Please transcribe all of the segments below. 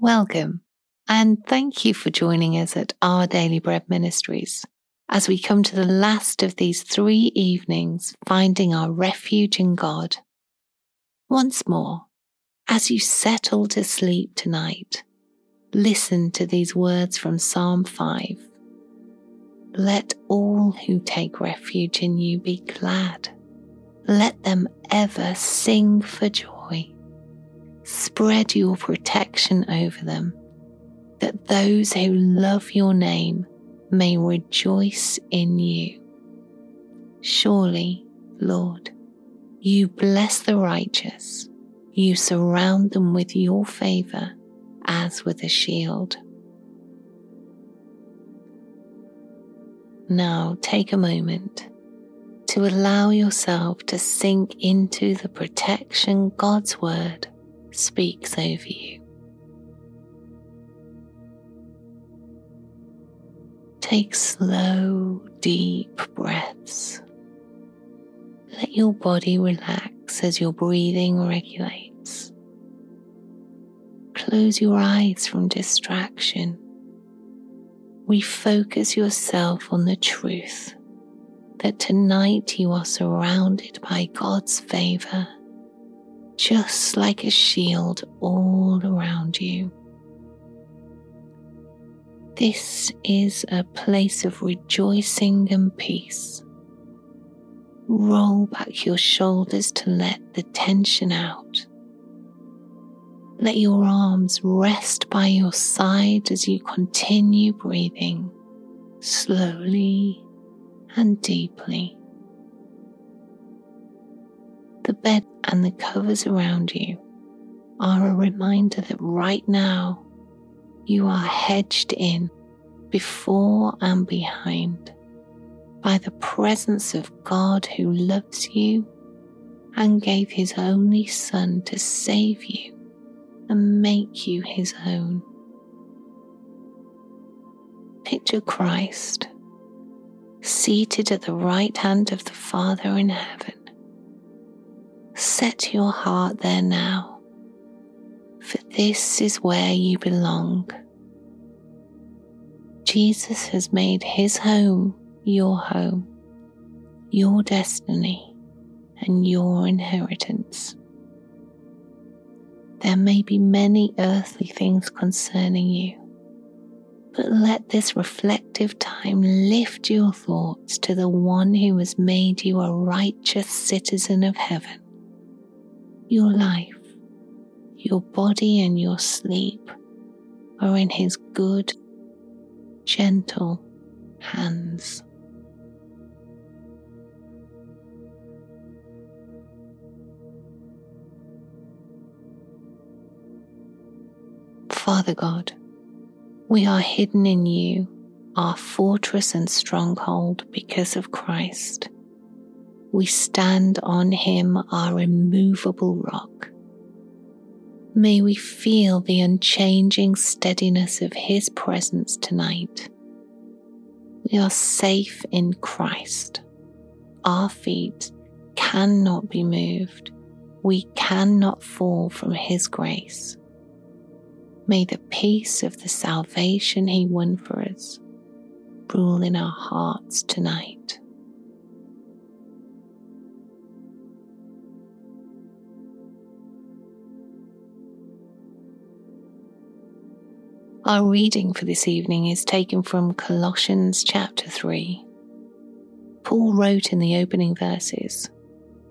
Welcome, and thank you for joining us at Our Daily Bread Ministries as we come to the last of these three evenings finding our refuge in God. Once more, as you settle to sleep tonight, listen to these words from Psalm 5. Let all who take refuge in you be glad. Let them ever sing for joy spread your protection over them, that those who love your name may rejoice in you. Surely, Lord, you bless the righteous, you surround them with your favor as with a shield. Now take a moment to allow yourself to sink into the protection God's Word speaks over you. Take slow, deep breaths. Let your body relax as your breathing regulates. Close your eyes from distraction. Refocus yourself on the truth that tonight you are surrounded by God's favor just like a shield all around you. This is a place of rejoicing and peace. Roll back your shoulders to let the tension out. Let your arms rest by your side as you continue breathing slowly and deeply the bed and the covers around you are a reminder that right now you are hedged in before and behind by the presence of God who loves you and gave his only Son to save you and make you his own. Picture Christ seated at the right hand of the Father in heaven set your heart there now, for this is where you belong. Jesus has made his home your home, your destiny, and your inheritance. There may be many earthly things concerning you, but let this reflective time lift your thoughts to the one who has made you a righteous citizen of heaven your life, your body, and your sleep are in His good, gentle hands. Father God, we are hidden in you, our fortress and stronghold, because of Christ we stand on Him, our immovable rock. May we feel the unchanging steadiness of His presence tonight. We are safe in Christ. Our feet cannot be moved. We cannot fall from His grace. May the peace of the salvation He won for us rule in our hearts tonight. Our reading for this evening is taken from Colossians chapter 3. Paul wrote in the opening verses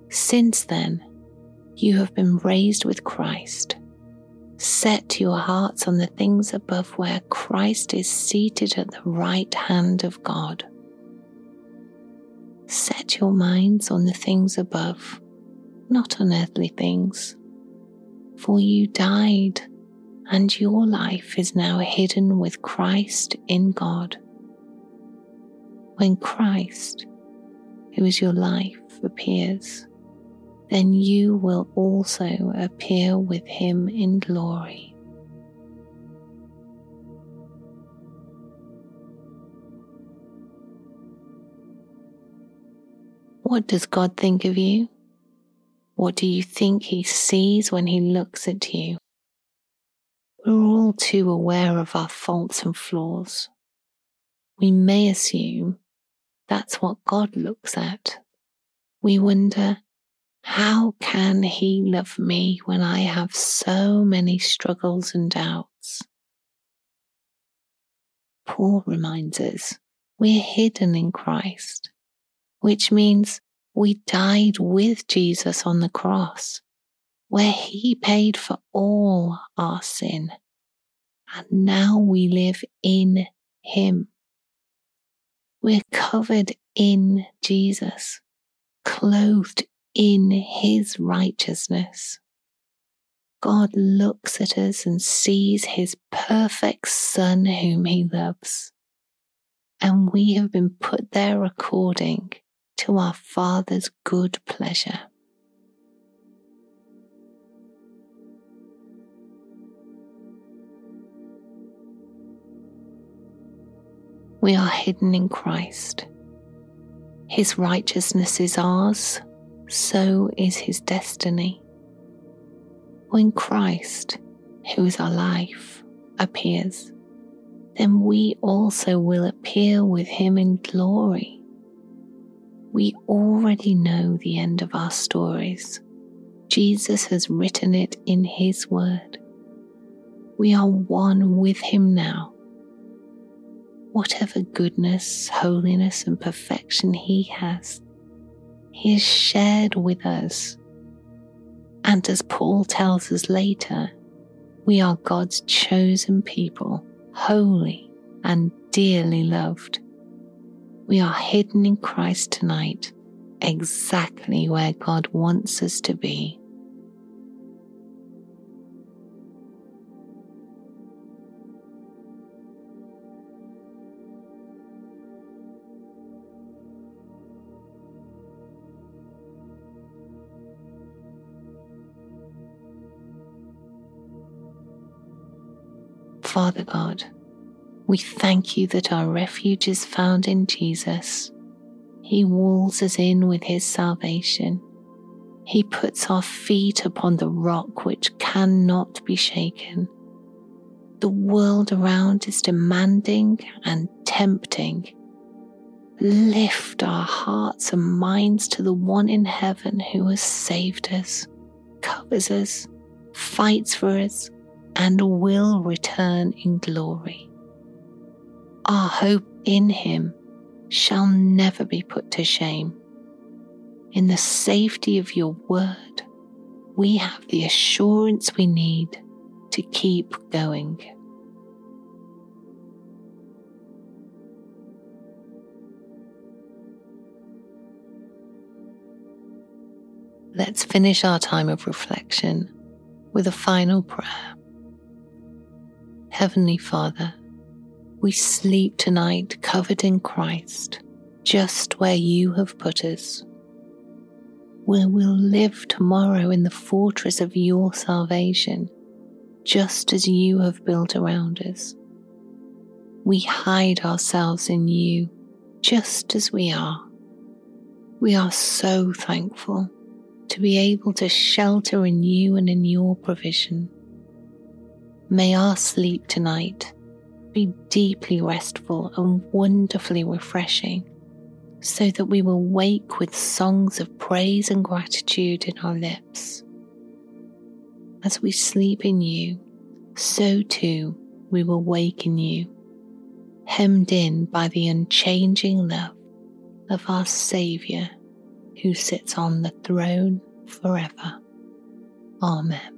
Since then, you have been raised with Christ. Set your hearts on the things above where Christ is seated at the right hand of God. Set your minds on the things above, not on earthly things. For you died and your life is now hidden with Christ in God. When Christ, who is your life, appears, then you will also appear with him in glory. What does God think of you? What do you think he sees when he looks at you? We're all too aware of our faults and flaws, we may assume that's what God looks at. We wonder, how can He love me when I have so many struggles and doubts? Paul reminds us we're hidden in Christ, which means we died with Jesus on the cross, where He paid for all our sin. And now we live in Him. We're covered in Jesus, clothed in His righteousness. God looks at us and sees His perfect Son whom He loves. And we have been put there according to our Father's good pleasure. We are hidden in Christ. His righteousness is ours, so is his destiny. When Christ, who is our life, appears, then we also will appear with him in glory. We already know the end of our stories. Jesus has written it in his word. We are one with him now whatever goodness, holiness, and perfection He has, He has shared with us. And as Paul tells us later, we are God's chosen people, holy and dearly loved. We are hidden in Christ tonight, exactly where God wants us to be. Father God, we thank you that our refuge is found in Jesus. He walls us in with his salvation. He puts our feet upon the rock which cannot be shaken. The world around is demanding and tempting. Lift our hearts and minds to the one in heaven who has saved us, covers us, fights for us, and will return in glory. Our hope in Him shall never be put to shame. In the safety of your word, we have the assurance we need to keep going. Let's finish our time of reflection with a final prayer. Heavenly Father, we sleep tonight covered in Christ, just where you have put us, where we'll live tomorrow in the fortress of your salvation, just as you have built around us. We hide ourselves in you, just as we are. We are so thankful to be able to shelter in you and in your provision. May our sleep tonight be deeply restful and wonderfully refreshing, so that we will wake with songs of praise and gratitude in our lips. As we sleep in you, so too we will wake in you, hemmed in by the unchanging love of our Saviour who sits on the throne forever. Amen.